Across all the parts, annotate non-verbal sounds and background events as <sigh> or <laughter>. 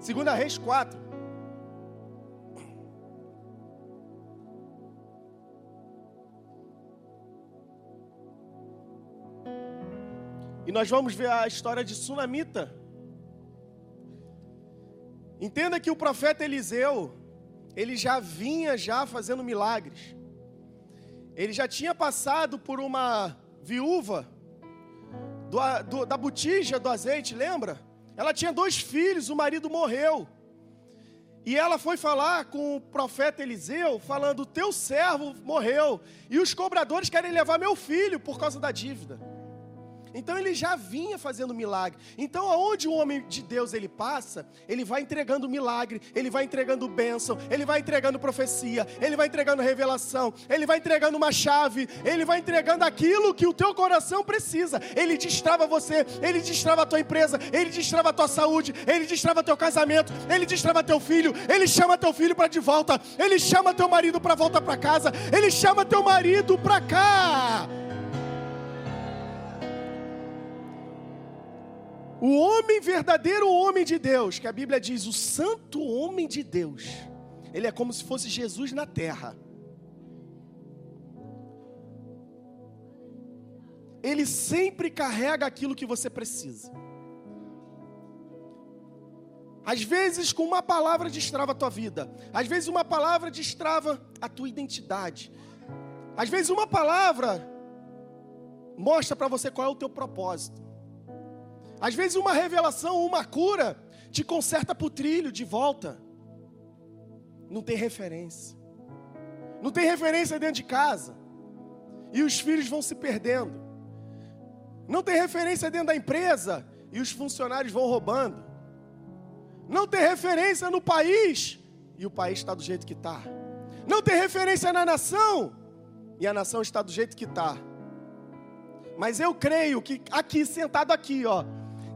Segunda Reis 4. E nós vamos ver a história de Sunamita. Entenda que o profeta Eliseu, ele já vinha já fazendo milagres. Ele já tinha passado por uma viúva do, do, da botija do azeite, lembra? Ela tinha dois filhos, o marido morreu. E ela foi falar com o profeta Eliseu, falando: Teu servo morreu, e os cobradores querem levar meu filho por causa da dívida. Então ele já vinha fazendo milagre. Então aonde o homem de Deus ele passa, ele vai entregando milagre, ele vai entregando bênção, ele vai entregando profecia, ele vai entregando revelação, ele vai entregando uma chave, ele vai entregando aquilo que o teu coração precisa. Ele destrava você, ele destrava a tua empresa, ele destrava a tua saúde, ele destrava teu casamento, ele destrava teu filho, ele chama teu filho para de volta, ele chama teu marido para voltar para casa, ele chama teu marido para cá. O homem verdadeiro, o homem de Deus, que a Bíblia diz, o santo homem de Deus, ele é como se fosse Jesus na terra. Ele sempre carrega aquilo que você precisa. Às vezes, com uma palavra destrava a tua vida. Às vezes, uma palavra destrava a tua identidade. Às vezes, uma palavra mostra para você qual é o teu propósito. Às vezes uma revelação, uma cura, te conserta para o trilho de volta. Não tem referência. Não tem referência dentro de casa. E os filhos vão se perdendo. Não tem referência dentro da empresa. E os funcionários vão roubando. Não tem referência no país. E o país está do jeito que está. Não tem referência na nação. E a nação está do jeito que está. Mas eu creio que aqui, sentado aqui, ó,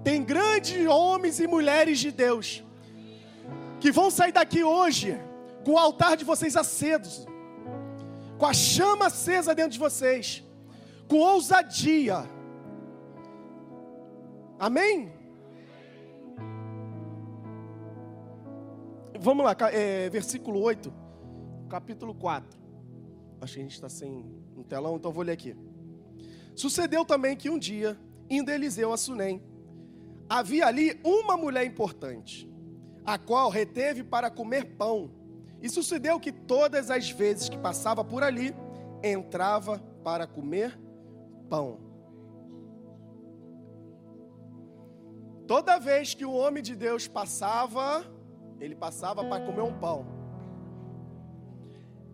tem grandes homens e mulheres de Deus que vão sair daqui hoje com o altar de vocês acesos, com a chama acesa dentro de vocês, com ousadia. Amém? Vamos lá, é, versículo 8, capítulo 4. Acho que a gente está sem um telão, então vou ler aqui. Sucedeu também que um dia, indo Eliseu a Sunem, havia ali uma mulher importante, a qual reteve para comer pão. E sucedeu que todas as vezes que passava por ali, entrava para comer pão. Toda vez que o homem de Deus passava, ele passava para comer um pão.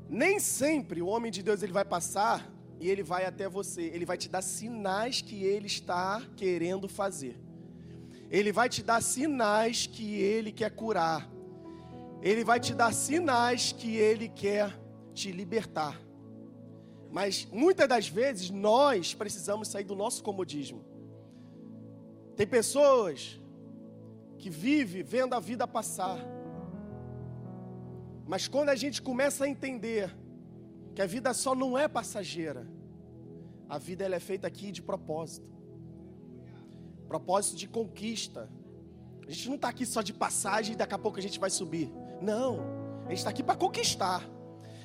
Nem sempre o homem de Deus ele vai passar e ele vai até você, ele vai te dar sinais que ele está querendo fazer. Ele vai te dar sinais que ele quer curar. Ele vai te dar sinais que ele quer te libertar. Mas muitas das vezes nós precisamos sair do nosso comodismo. Tem pessoas que vivem vendo a vida passar. Mas quando a gente começa a entender que a vida só não é passageira, a vida ela é feita aqui de propósito propósito de conquista. A gente não está aqui só de passagem e daqui a pouco a gente vai subir. Não, a gente está aqui para conquistar.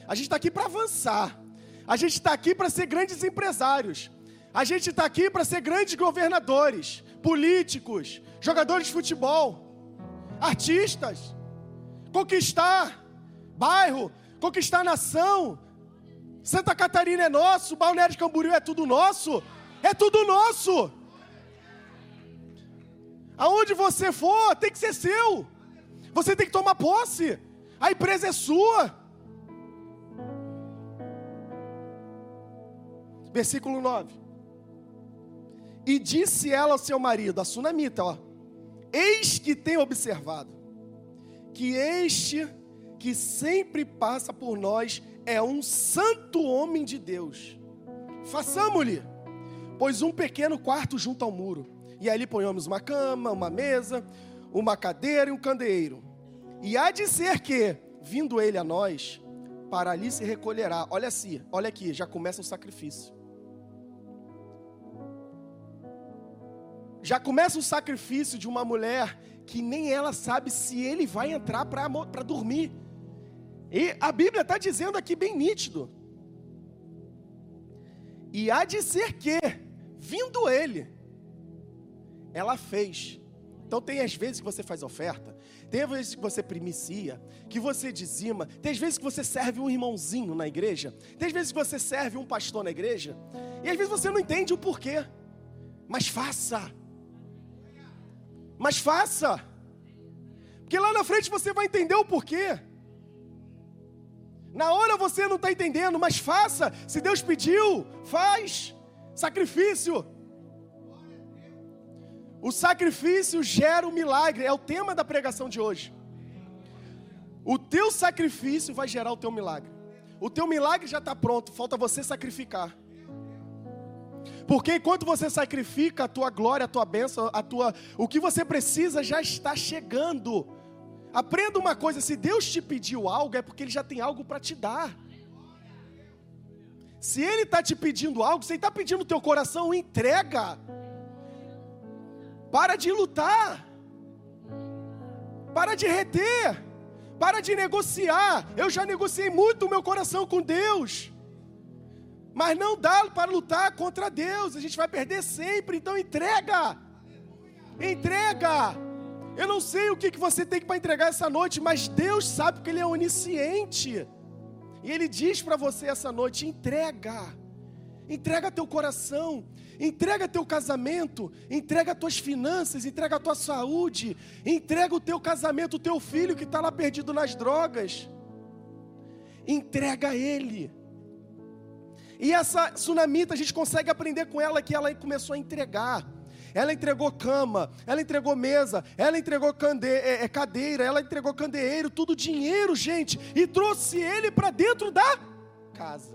A gente está aqui para avançar. A gente está aqui para ser grandes empresários. A gente está aqui para ser grandes governadores, políticos, jogadores de futebol, artistas. Conquistar bairro, conquistar nação. Santa Catarina é nosso, Balneário de Camboriú é tudo nosso. É tudo nosso. Aonde você for, tem que ser seu. Você tem que tomar posse. A empresa é sua. Versículo 9. E disse ela ao seu marido, a sunamita, ó: Eis que tenho observado que este que sempre passa por nós é um santo homem de Deus. Façamos-lhe, pois um pequeno quarto junto ao muro e ali ponhamos uma cama, uma mesa, uma cadeira e um candeeiro. E há de ser que, vindo ele a nós, para ali se recolherá. Olha assim, olha aqui, já começa o sacrifício. já começa o sacrifício de uma mulher que nem ela sabe se ele vai entrar para dormir. E a Bíblia está dizendo aqui bem nítido. E há de ser que, vindo ele, ela fez. Então tem as vezes que você faz oferta, tem as vezes que você primicia, que você dizima, tem as vezes que você serve um irmãozinho na igreja, tem as vezes que você serve um pastor na igreja, e às vezes você não entende o porquê. Mas faça. Mas faça. Porque lá na frente você vai entender o porquê. Na hora você não está entendendo, mas faça. Se Deus pediu, faz. Sacrifício. O sacrifício gera o milagre, é o tema da pregação de hoje. O teu sacrifício vai gerar o teu milagre. O teu milagre já está pronto, falta você sacrificar. Porque enquanto você sacrifica a tua glória, a tua bênção, a tua, o que você precisa já está chegando. Aprenda uma coisa: se Deus te pediu algo, é porque Ele já tem algo para te dar. Se Ele está te pedindo algo, se Ele está pedindo o teu coração, entrega. Para de lutar. Para de reter. Para de negociar. Eu já negociei muito o meu coração com Deus. Mas não dá para lutar contra Deus. A gente vai perder sempre. Então entrega. Entrega. Eu não sei o que, que você tem para entregar essa noite, mas Deus sabe que Ele é onisciente. E Ele diz para você essa noite: entrega. Entrega teu coração, entrega teu casamento, entrega tuas finanças, entrega tua saúde, entrega o teu casamento, o teu filho que está lá perdido nas drogas. Entrega ele. E essa tsunamita, a gente consegue aprender com ela que ela começou a entregar. Ela entregou cama, ela entregou mesa, ela entregou cande é, é, cadeira, ela entregou candeeiro, tudo dinheiro, gente, e trouxe ele para dentro da casa.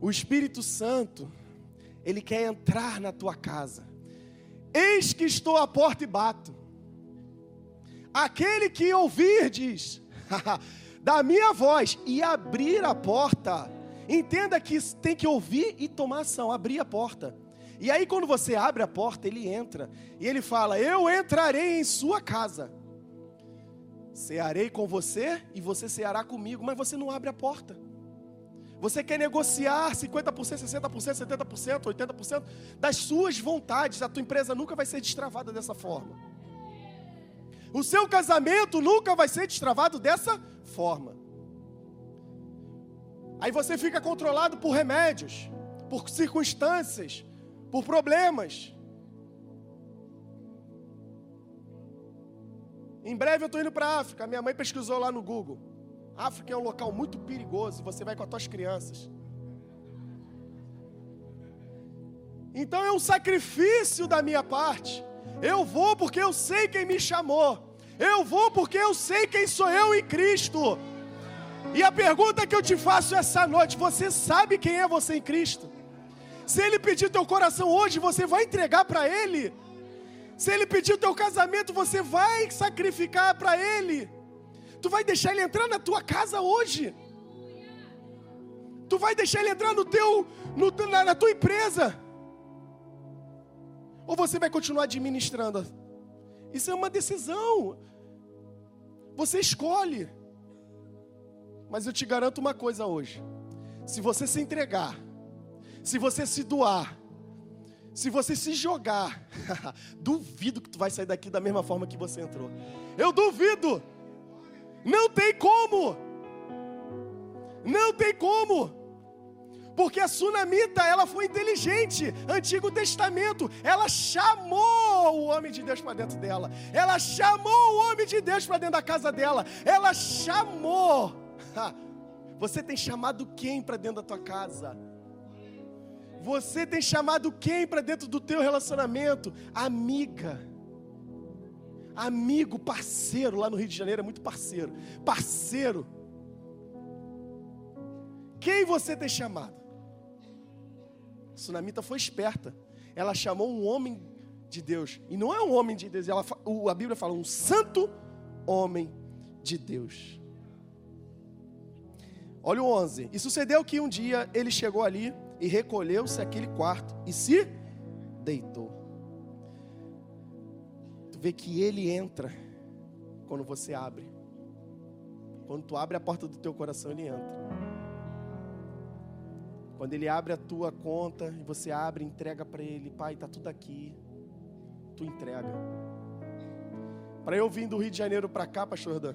O Espírito Santo, ele quer entrar na tua casa. Eis que estou à porta e bato. Aquele que ouvir diz, da minha voz e abrir a porta, entenda que tem que ouvir e tomar ação, abrir a porta. E aí, quando você abre a porta, ele entra e ele fala: Eu entrarei em sua casa, cearei com você e você ceará comigo, mas você não abre a porta. Você quer negociar 50%, 60%, 70%, 80% das suas vontades, a tua empresa nunca vai ser destravada dessa forma. O seu casamento nunca vai ser destravado dessa forma. Aí você fica controlado por remédios, por circunstâncias, por problemas. Em breve eu estou indo para a África. Minha mãe pesquisou lá no Google. África é um local muito perigoso. Você vai com as suas crianças. Então é um sacrifício da minha parte eu vou porque eu sei quem me chamou. Eu vou porque eu sei quem sou eu em Cristo. E a pergunta que eu te faço essa noite: você sabe quem é você em Cristo? Se Ele pedir teu coração hoje, você vai entregar para Ele? Se Ele pedir teu casamento, você vai sacrificar para Ele? Tu vai deixar Ele entrar na tua casa hoje? Tu vai deixar Ele entrar no teu, no, na, na tua empresa? Ou você vai continuar administrando? Isso é uma decisão. Você escolhe. Mas eu te garanto uma coisa hoje: se você se entregar, se você se doar, se você se jogar, <laughs> duvido que tu vai sair daqui da mesma forma que você entrou. Eu duvido. Não tem como. Não tem como. Porque a sunamita, ela foi inteligente. Antigo Testamento, ela chamou o homem de Deus para dentro dela. Ela chamou o homem de Deus para dentro da casa dela. Ela chamou. Você tem chamado quem para dentro da tua casa? Você tem chamado quem para dentro do teu relacionamento? Amiga. Amigo, parceiro, lá no Rio de Janeiro é muito parceiro. Parceiro. Quem você tem chamado? Sunamita foi esperta. Ela chamou um homem de Deus. E não é um homem de Deus. Ela, a Bíblia fala um santo homem de Deus. Olha o 11. E sucedeu que um dia ele chegou ali e recolheu-se àquele quarto e se deitou. Vê que ele entra quando você abre. Quando tu abre a porta do teu coração, ele entra. Quando ele abre a tua conta e você abre, entrega para ele, pai, tá tudo aqui. Tu entrega. Para eu vir do Rio de Janeiro para cá, pastor Dan,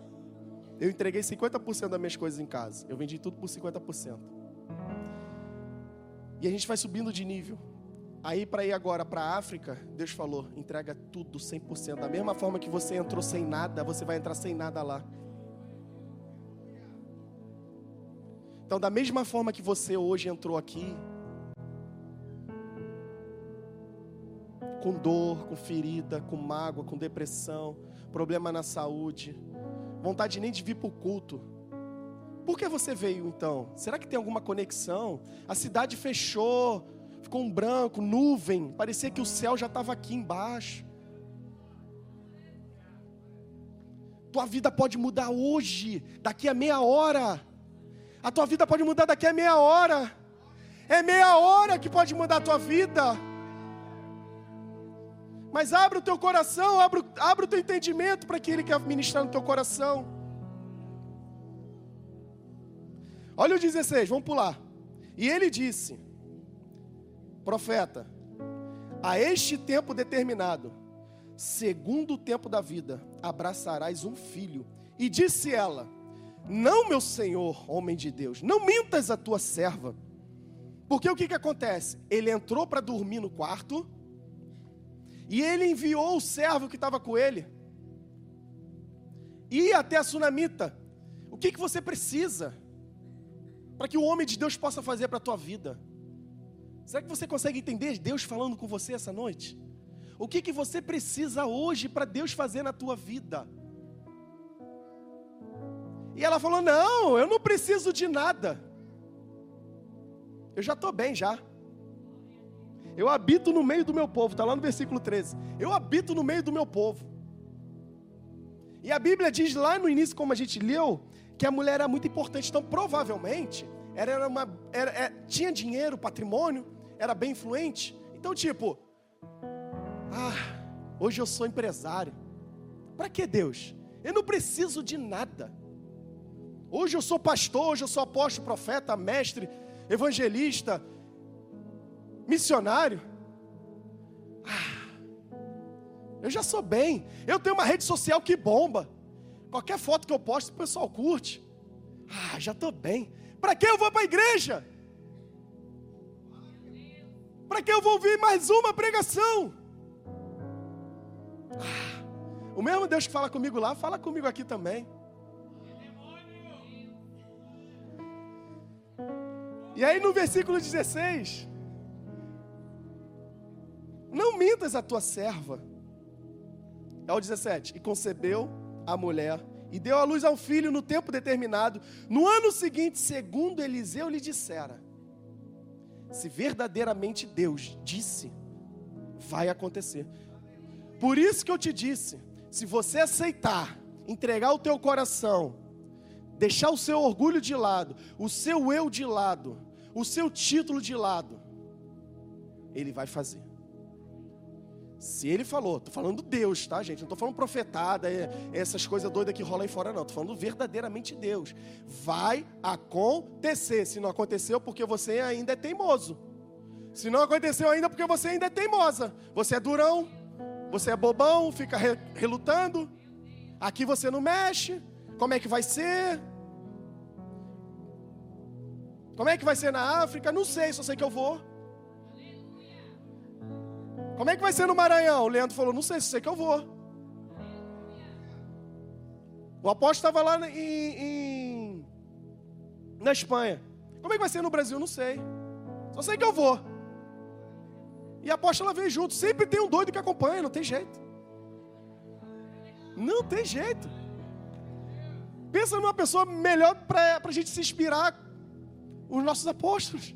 eu entreguei 50% das minhas coisas em casa. Eu vendi tudo por 50%. E a gente vai subindo de nível. Aí para ir agora para a África, Deus falou: entrega tudo 100%. Da mesma forma que você entrou sem nada, você vai entrar sem nada lá. Então, da mesma forma que você hoje entrou aqui, com dor, com ferida, com mágoa, com depressão, problema na saúde, vontade nem de vir para o culto. Por que você veio então? Será que tem alguma conexão? A cidade fechou, ficou um branco, nuvem, parecia que o céu já estava aqui embaixo. Tua vida pode mudar hoje, daqui a meia hora. A tua vida pode mudar daqui a meia hora. É meia hora que pode mudar a tua vida. Mas abre o teu coração, abre, abre o teu entendimento para que Ele quer ministrar no teu coração. Olha o 16, vamos pular. E ele disse: Profeta, a este tempo determinado, segundo o tempo da vida, abraçarás um filho. E disse ela: Não, meu senhor, homem de Deus, não mintas a tua serva. Porque o que, que acontece? Ele entrou para dormir no quarto, e ele enviou o servo que estava com ele. Ia até a sunamita. O que, que você precisa para que o homem de Deus possa fazer para a tua vida? Será que você consegue entender Deus falando com você essa noite? O que, que você precisa hoje para Deus fazer na tua vida? E ela falou: Não, eu não preciso de nada. Eu já estou bem já. Eu habito no meio do meu povo, está lá no versículo 13. Eu habito no meio do meu povo. E a Bíblia diz lá no início, como a gente leu, que a mulher era muito importante. Então, provavelmente, era uma, era, era, é, tinha dinheiro, patrimônio, era bem influente. Então, tipo, ah, hoje eu sou empresário. Para que Deus? Eu não preciso de nada. Hoje eu sou pastor, hoje eu sou apóstolo, profeta, mestre, evangelista, missionário. Ah, eu já sou bem. Eu tenho uma rede social que bomba. Qualquer foto que eu posto, o pessoal curte. Ah, já estou bem. Para que eu vou para a igreja? Para que eu vou ouvir mais uma pregação? Ah, o mesmo Deus que fala comigo lá, fala comigo aqui também. E aí no versículo 16, não mintas a tua serva. É o 17. E concebeu a mulher e deu à luz ao filho no tempo determinado. No ano seguinte, segundo Eliseu lhe dissera: Se verdadeiramente Deus disse, vai acontecer. Por isso que eu te disse: se você aceitar, entregar o teu coração, deixar o seu orgulho de lado, o seu eu de lado, o seu título de lado, Ele vai fazer. Se ele falou, estou falando Deus, tá, gente? Não estou falando profetada, é, essas coisas doidas que rolam aí fora, não. Estou falando verdadeiramente Deus. Vai acontecer. Se não aconteceu, porque você ainda é teimoso. Se não aconteceu ainda, porque você ainda é teimosa. Você é durão, você é bobão, fica relutando. Aqui você não mexe. Como é que vai ser? Como é que vai ser na África? Não sei, só sei que eu vou. Como é que vai ser no Maranhão? O Leandro falou: Não sei, sei que eu vou. O apóstolo estava lá em, em, na Espanha. Como é que vai ser no Brasil? Não sei. Só sei que eu vou. E a apóstola veio junto. Sempre tem um doido que acompanha, não tem jeito. Não tem jeito. Pensa numa pessoa melhor para a gente se inspirar. Os nossos apóstolos.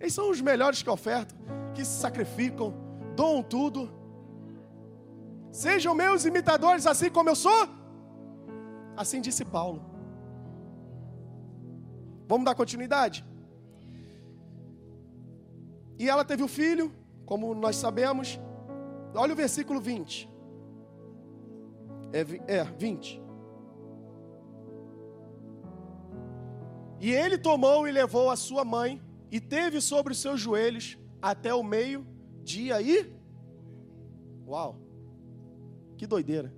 Eles são os melhores que ofertam que se sacrificam, doam tudo. Sejam meus imitadores assim como eu sou. Assim disse Paulo. Vamos dar continuidade? E ela teve o filho, como nós sabemos. Olha o versículo 20. É, é 20. E ele tomou e levou a sua mãe, e teve sobre os seus joelhos até o meio-dia e. Uau! Que doideira!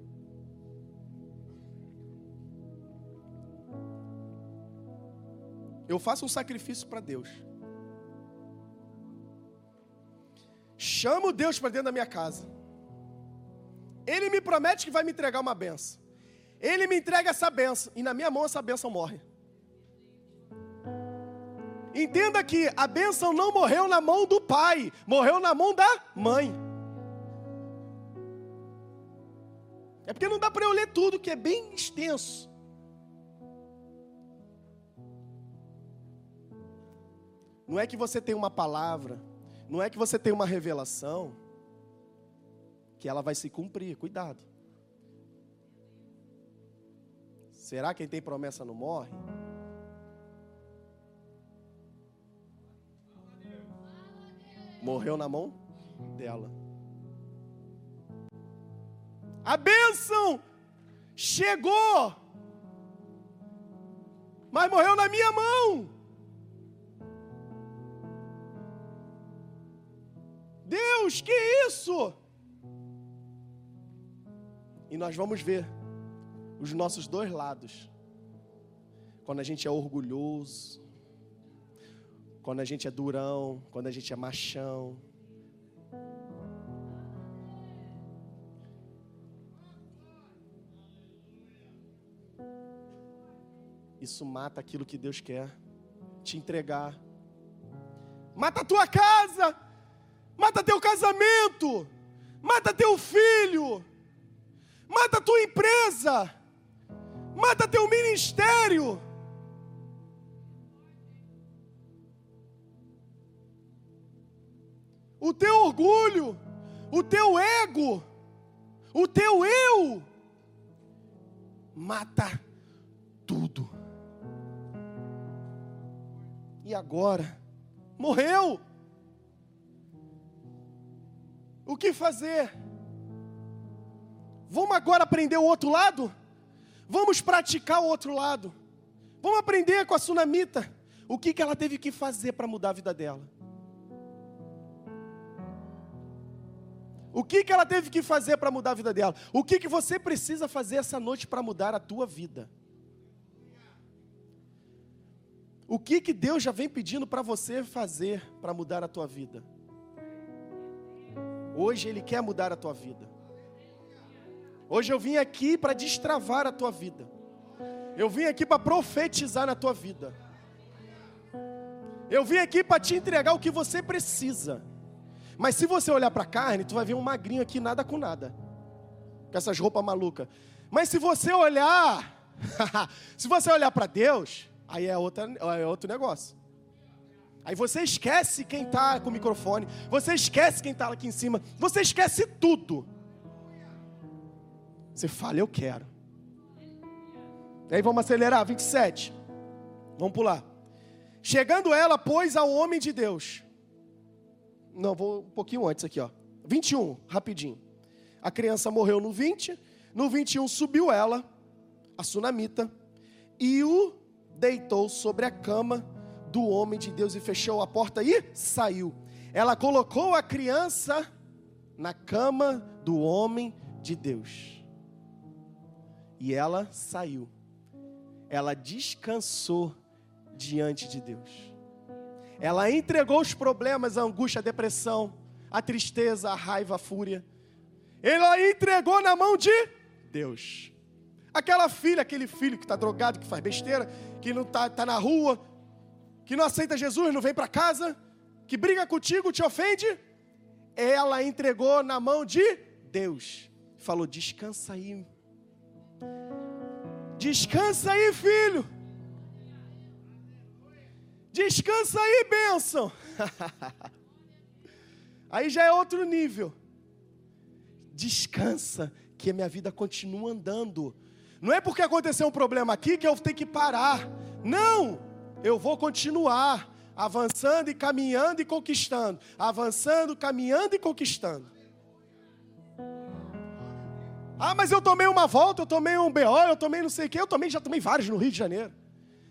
Eu faço um sacrifício para Deus. Chamo Deus para dentro da minha casa. Ele me promete que vai me entregar uma benção. Ele me entrega essa benção. E na minha mão essa benção morre. Entenda que a bênção não morreu na mão do pai, morreu na mão da mãe. É porque não dá para eu ler tudo, que é bem extenso. Não é que você tem uma palavra, não é que você tem uma revelação, que ela vai se cumprir, cuidado. Será que quem tem promessa não morre? Morreu na mão dela. A bênção chegou, mas morreu na minha mão. Deus, que isso? E nós vamos ver os nossos dois lados. Quando a gente é orgulhoso, quando a gente é durão, quando a gente é machão. Isso mata aquilo que Deus quer te entregar. Mata a tua casa, mata teu casamento, mata teu filho, mata tua empresa, mata teu ministério. O teu orgulho, o teu ego, o teu eu, mata tudo. E agora? Morreu. O que fazer? Vamos agora aprender o outro lado? Vamos praticar o outro lado. Vamos aprender com a sunamita o que, que ela teve que fazer para mudar a vida dela. O que, que ela teve que fazer para mudar a vida dela? O que, que você precisa fazer essa noite para mudar a tua vida? O que, que Deus já vem pedindo para você fazer para mudar a tua vida? Hoje Ele quer mudar a tua vida. Hoje eu vim aqui para destravar a tua vida. Eu vim aqui para profetizar na tua vida. Eu vim aqui para te entregar o que você precisa. Mas se você olhar para a carne, tu vai ver um magrinho aqui, nada com nada. Com essas roupas malucas. Mas se você olhar, <laughs> se você olhar para Deus, aí é, outra, é outro negócio. Aí você esquece quem está com o microfone, você esquece quem está aqui em cima, você esquece tudo. Você fala, eu quero. E aí vamos acelerar, 27. Vamos pular. Chegando ela, pois, ao homem de Deus não, vou um pouquinho antes aqui, ó. 21, rapidinho. A criança morreu no 20, no 21 subiu ela, a sunamita, e o deitou sobre a cama do homem de Deus e fechou a porta e saiu. Ela colocou a criança na cama do homem de Deus. E ela saiu. Ela descansou diante de Deus. Ela entregou os problemas, a angústia, a depressão, a tristeza, a raiva, a fúria. Ela entregou na mão de Deus. Aquela filha, aquele filho que está drogado, que faz besteira, que não está tá na rua, que não aceita Jesus, não vem para casa, que briga contigo, te ofende. Ela entregou na mão de Deus. Falou: descansa aí. Descansa aí, filho. Descansa aí, bênção. <laughs> aí já é outro nível. Descansa, que a minha vida continua andando. Não é porque aconteceu um problema aqui que eu tenho que parar. Não! Eu vou continuar avançando e caminhando e conquistando, avançando, caminhando e conquistando. Ah, mas eu tomei uma volta, eu tomei um BO, eu tomei não sei o quê, eu tomei, já tomei vários no Rio de Janeiro.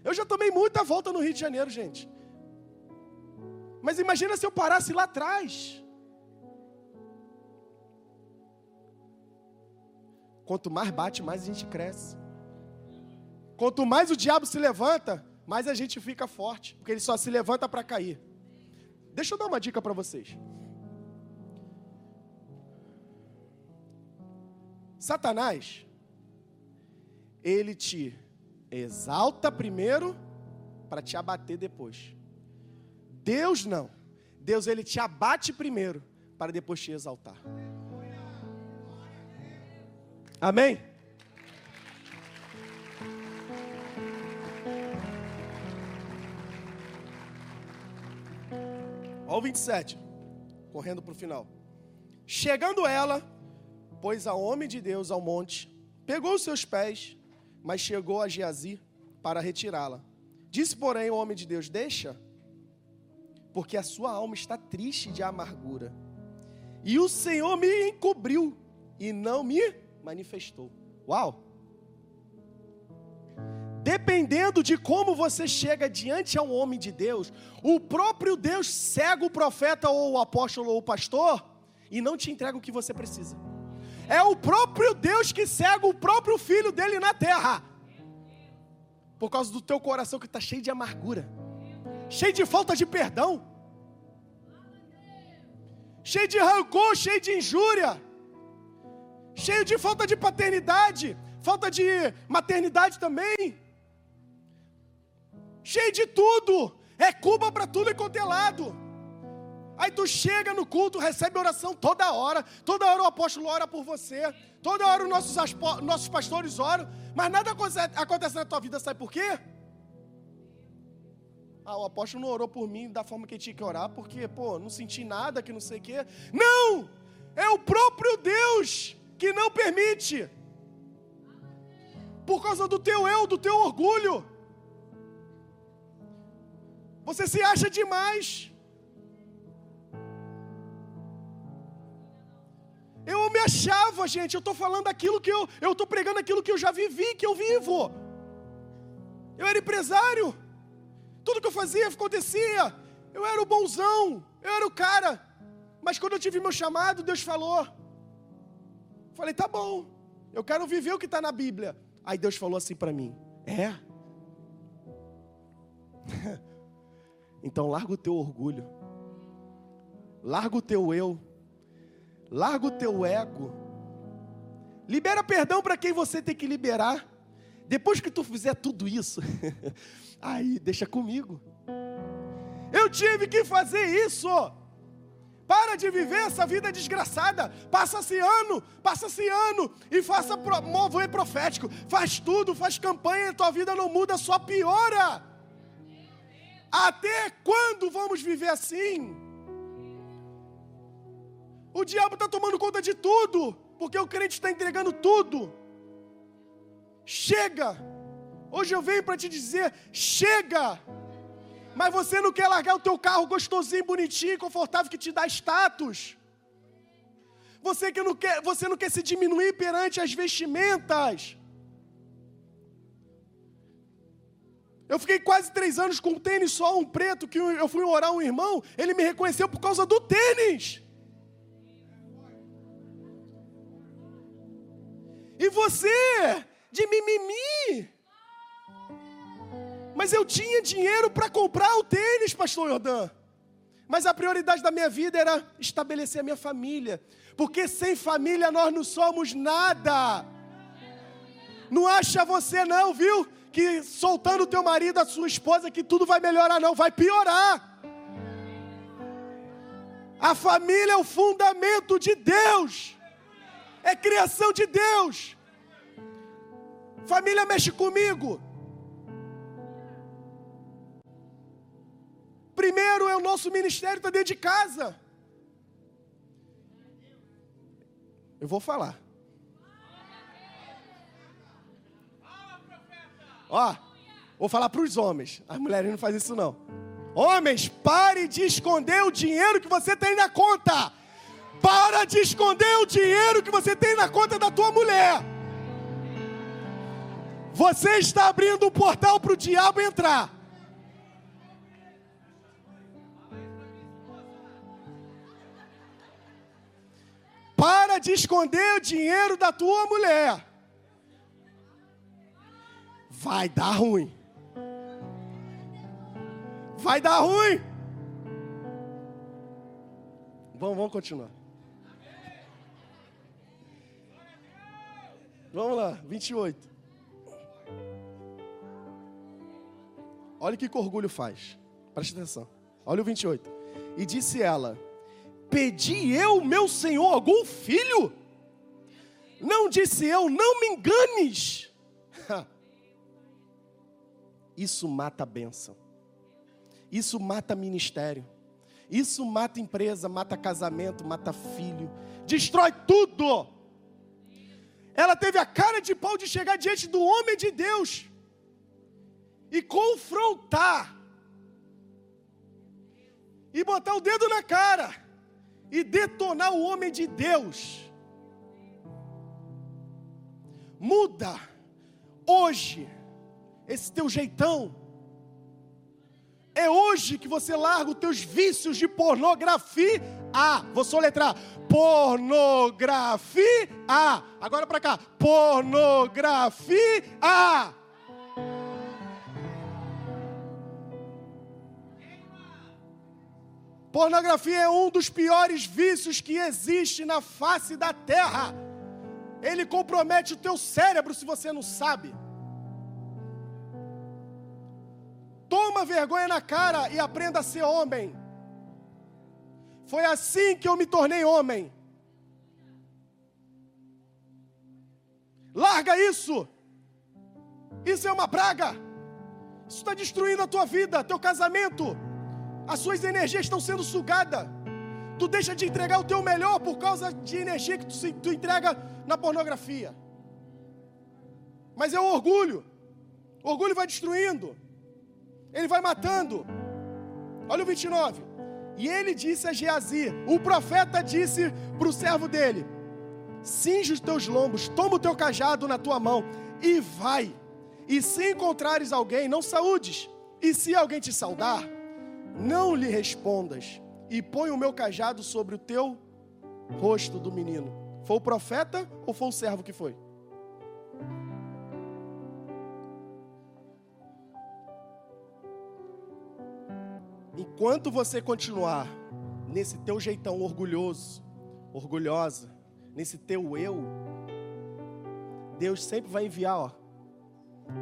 Eu já tomei muita volta no Rio de Janeiro, gente. Mas imagina se eu parasse lá atrás. Quanto mais bate, mais a gente cresce. Quanto mais o diabo se levanta, mais a gente fica forte, porque ele só se levanta para cair. Deixa eu dar uma dica para vocês. Satanás, ele te exalta primeiro para te abater depois. Deus não. Deus ele te abate primeiro para depois te exaltar. Amém? Olha o 27, correndo para o final. Chegando ela, pôs a homem de Deus ao monte, pegou os seus pés, mas chegou a Geazi para retirá-la. Disse, porém, o homem de Deus: Deixa, porque a sua alma está triste de amargura. E o Senhor me encobriu e não me manifestou. Uau! Dependendo de como você chega diante a um homem de Deus, o próprio Deus cega o profeta ou o apóstolo ou o pastor e não te entrega o que você precisa. É o próprio Deus que cega o próprio filho dele na terra. Por causa do teu coração que está cheio de amargura, cheio de falta de perdão, cheio de rancor, cheio de injúria, cheio de falta de paternidade, falta de maternidade também cheio de tudo, é Cuba para tudo e quanto é lado. Aí tu chega no culto, recebe oração toda hora, toda hora o apóstolo ora por você, toda hora os nossos, nossos pastores oram, mas nada acontece na tua vida, sabe por quê? Ah, o apóstolo não orou por mim da forma que tinha que orar, porque, pô, não senti nada, que não sei o quê. Não! É o próprio Deus que não permite. Por causa do teu eu, do teu orgulho. Você se acha demais. Eu me achava, gente. Eu estou falando aquilo que eu. Eu estou pregando aquilo que eu já vivi, que eu vivo. Eu era empresário. Tudo que eu fazia acontecia. Eu era o bonzão. Eu era o cara. Mas quando eu tive meu chamado, Deus falou. Falei, tá bom. Eu quero viver o que está na Bíblia. Aí Deus falou assim para mim: É. <laughs> Então larga o teu orgulho. Larga o teu eu. Larga o teu ego. Libera perdão para quem você tem que liberar. Depois que tu fizer tudo isso, <laughs> aí deixa comigo. Eu tive que fazer isso. Para de viver essa vida desgraçada. Passa-se ano, passa-se ano e faça mover profético. Faz tudo, faz campanha, tua vida não muda, só piora. Até quando vamos viver assim? O diabo está tomando conta de tudo, porque o crente está entregando tudo. Chega! Hoje eu venho para te dizer: chega! Mas você não quer largar o teu carro gostosinho, bonitinho, confortável que te dá status. Você que não quer, você não quer se diminuir perante as vestimentas. Eu fiquei quase três anos com um tênis só, um preto, que eu fui orar um irmão, ele me reconheceu por causa do tênis. E você, de mimimi. Mas eu tinha dinheiro para comprar o tênis, pastor Jordão. Mas a prioridade da minha vida era estabelecer a minha família. Porque sem família nós não somos nada. Não acha você não, viu? que soltando o teu marido, a sua esposa, que tudo vai melhorar, não, vai piorar. A família é o fundamento de Deus, é criação de Deus. Família mexe comigo. Primeiro é o nosso ministério está dentro de casa. Eu vou falar. Ó, Vou falar para os homens. As mulheres não fazem isso não. Homens, pare de esconder o dinheiro que você tem na conta. Para de esconder o dinheiro que você tem na conta da tua mulher. Você está abrindo um portal para o diabo entrar. Para de esconder o dinheiro da tua mulher. Vai dar ruim. Vai dar ruim. Vamos, vamos continuar. Vamos lá, 28. Olha o que, que orgulho faz. Preste atenção. Olha o 28. E disse ela: Pedi eu, meu senhor, algum filho? Não disse eu, não me enganes. <laughs> Isso mata a bênção. Isso mata ministério. Isso mata empresa, mata casamento, mata filho. Destrói tudo. Ela teve a cara de pau de chegar diante do homem de Deus e confrontar. E botar o dedo na cara e detonar o homem de Deus. Muda hoje esse teu jeitão. É hoje que você larga os teus vícios de pornografia. Ah, vou soletrar. Pornografia. Ah, agora para cá. Pornografia. Pornografia é um dos piores vícios que existe na face da terra. Ele compromete o teu cérebro se você não sabe. Toma vergonha na cara e aprenda a ser homem. Foi assim que eu me tornei homem. Larga isso. Isso é uma praga. Isso está destruindo a tua vida, teu casamento. As suas energias estão sendo sugadas. Tu deixa de entregar o teu melhor por causa de energia que tu, tu entrega na pornografia. Mas é o orgulho. O orgulho vai destruindo. Ele vai matando. Olha o 29. E ele disse a Geazi: O profeta disse para o servo dele: Cinge os teus lombos, toma o teu cajado na tua mão e vai. E se encontrares alguém, não saúdes. E se alguém te saudar, não lhe respondas, e põe o meu cajado sobre o teu rosto do menino. Foi o profeta ou foi o servo que foi? Enquanto você continuar nesse teu jeitão orgulhoso, orgulhosa, nesse teu eu, Deus sempre vai enviar, ó.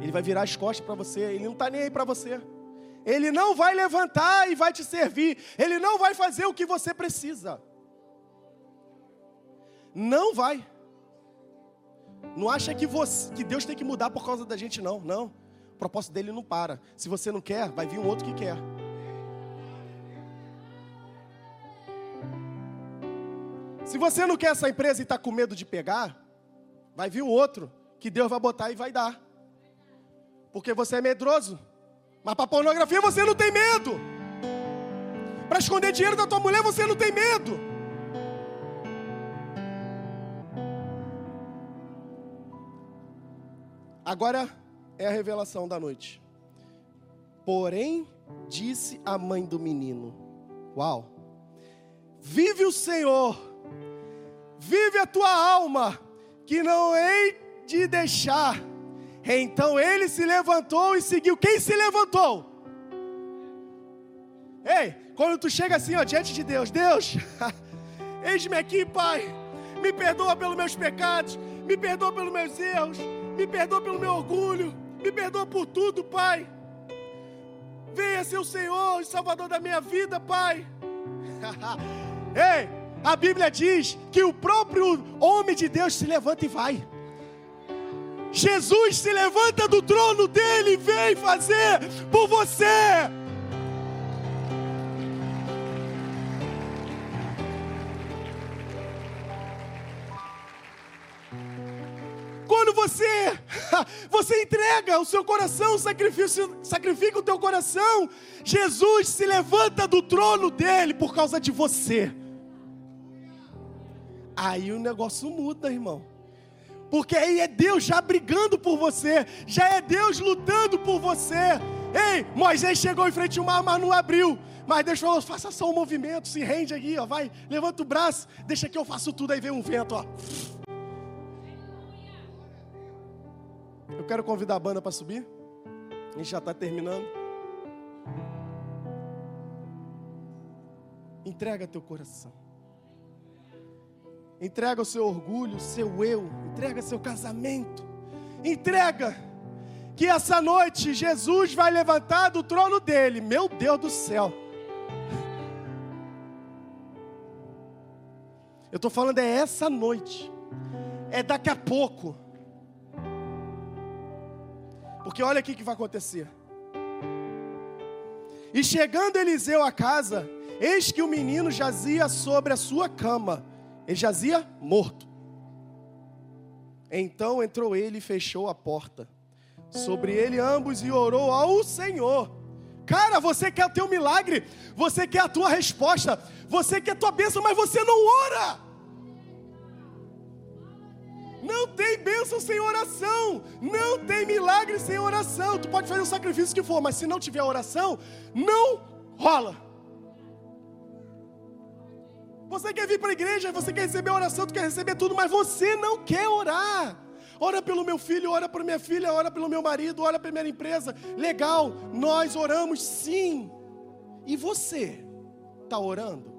Ele vai virar as costas para você, ele não está nem aí para você. Ele não vai levantar e vai te servir. Ele não vai fazer o que você precisa. Não vai. Não acha que, você, que Deus tem que mudar por causa da gente, não. Não. O propósito dele não para. Se você não quer, vai vir um outro que quer. Se você não quer essa empresa e está com medo de pegar, vai vir um outro que Deus vai botar e vai dar. Porque você é medroso. Mas para pornografia você não tem medo. Para esconder dinheiro da tua mulher você não tem medo. Agora é a revelação da noite. Porém, disse a mãe do menino: Uau! Vive o Senhor, vive a tua alma, que não hei de deixar então ele se levantou e seguiu. Quem se levantou? Ei, quando tu chega assim, ó, diante de Deus, Deus, <laughs> eis-me aqui, Pai. Me perdoa pelos meus pecados, me perdoa pelos meus erros, me perdoa pelo meu orgulho, me perdoa por tudo, Pai. Venha ser o Senhor e Salvador da minha vida, Pai. <laughs> Ei, a Bíblia diz que o próprio homem de Deus se levanta e vai. Jesus se levanta do trono dele e vem fazer por você. Quando você, <laughs> você entrega o seu coração, sacrifica, o teu coração, Jesus se levanta do trono dele por causa de você. Aí o negócio muda, irmão. Porque aí é Deus já brigando por você, já é Deus lutando por você. Ei, Moisés chegou em frente ao mar, mas não abriu. Mas Deus falou: faça só um movimento, se rende aqui, ó, vai, levanta o braço, deixa que eu faço tudo, aí vem um vento, ó. Eu quero convidar a banda para subir. A gente já está terminando. Entrega teu coração. Entrega o seu orgulho, seu eu. Entrega seu casamento. Entrega. Que essa noite Jesus vai levantar do trono dele. Meu Deus do céu. Eu estou falando é essa noite. É daqui a pouco. Porque olha o que vai acontecer. E chegando Eliseu à casa, eis que o menino jazia sobre a sua cama. Ele jazia morto. Então entrou ele e fechou a porta sobre ele ambos e orou ao Senhor. Cara, você quer o teu milagre, você quer a tua resposta, você quer a tua bênção, mas você não ora. Não tem bênção sem oração. Não tem milagre sem oração. Tu pode fazer o sacrifício que for, mas se não tiver oração, não rola. Você quer vir para a igreja, você quer receber oração, tu quer receber tudo, mas você não quer orar. Ora pelo meu filho, ora por minha filha, ora pelo meu marido, ora pela minha empresa. Legal, nós oramos sim. E você está orando?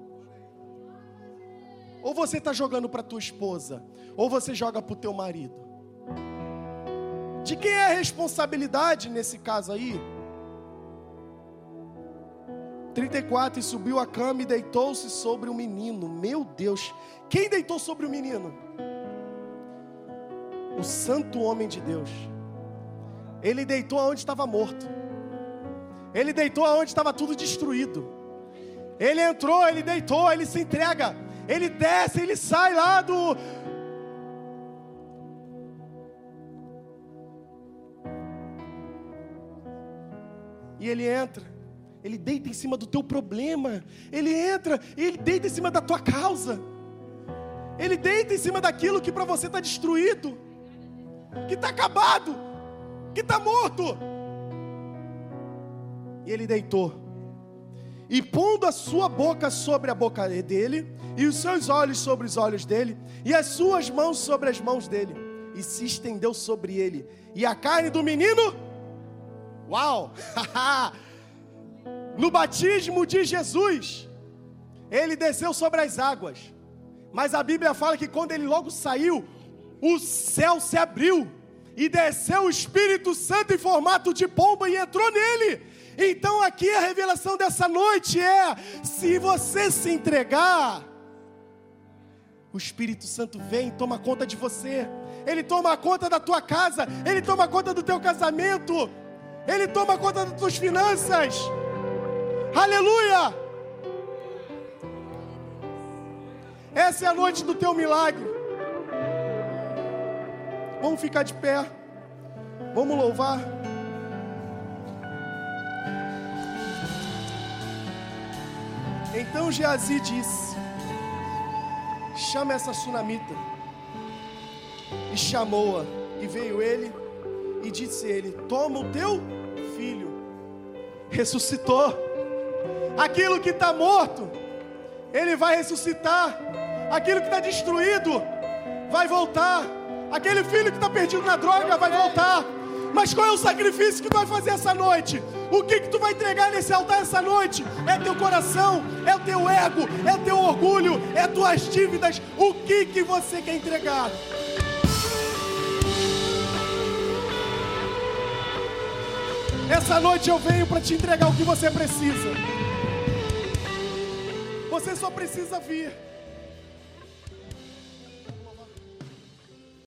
Ou você está jogando para tua esposa? ou você joga para o teu marido? De quem é a responsabilidade nesse caso aí? 34 e subiu a cama e deitou-se sobre o menino. Meu Deus, quem deitou sobre o menino? O santo homem de Deus. Ele deitou aonde estava morto. Ele deitou aonde estava tudo destruído. Ele entrou, ele deitou, ele se entrega. Ele desce, ele sai lá do, E ele entra, ele deita em cima do teu problema, ele entra e ele deita em cima da tua causa, ele deita em cima daquilo que para você está destruído, que está acabado, que está morto. E ele deitou, e pondo a sua boca sobre a boca dele, e os seus olhos sobre os olhos dele, e as suas mãos sobre as mãos dele, e se estendeu sobre ele, e a carne do menino Uau! <laughs> no batismo de Jesus, ele desceu sobre as águas. Mas a Bíblia fala que quando ele logo saiu, o céu se abriu e desceu o Espírito Santo em formato de pomba e entrou nele. Então aqui a revelação dessa noite é: se você se entregar, o Espírito Santo vem, toma conta de você. Ele toma conta da tua casa, ele toma conta do teu casamento. Ele toma conta das tuas finanças. Aleluia! Essa é a noite do teu milagre. Vamos ficar de pé. Vamos louvar. Então Geazi disse: Chama essa sunamita. E chamou-a. E veio ele e disse ele: Toma o teu filho. Ressuscitou. Aquilo que está morto, ele vai ressuscitar. Aquilo que está destruído, vai voltar. Aquele filho que está perdido na droga vai voltar. Mas qual é o sacrifício que tu vai fazer essa noite? O que que tu vai entregar nesse altar essa noite? É teu coração, é teu ego, é teu orgulho, é tuas dívidas. O que que você quer entregar? Essa noite eu venho para te entregar o que você precisa. Você só precisa vir.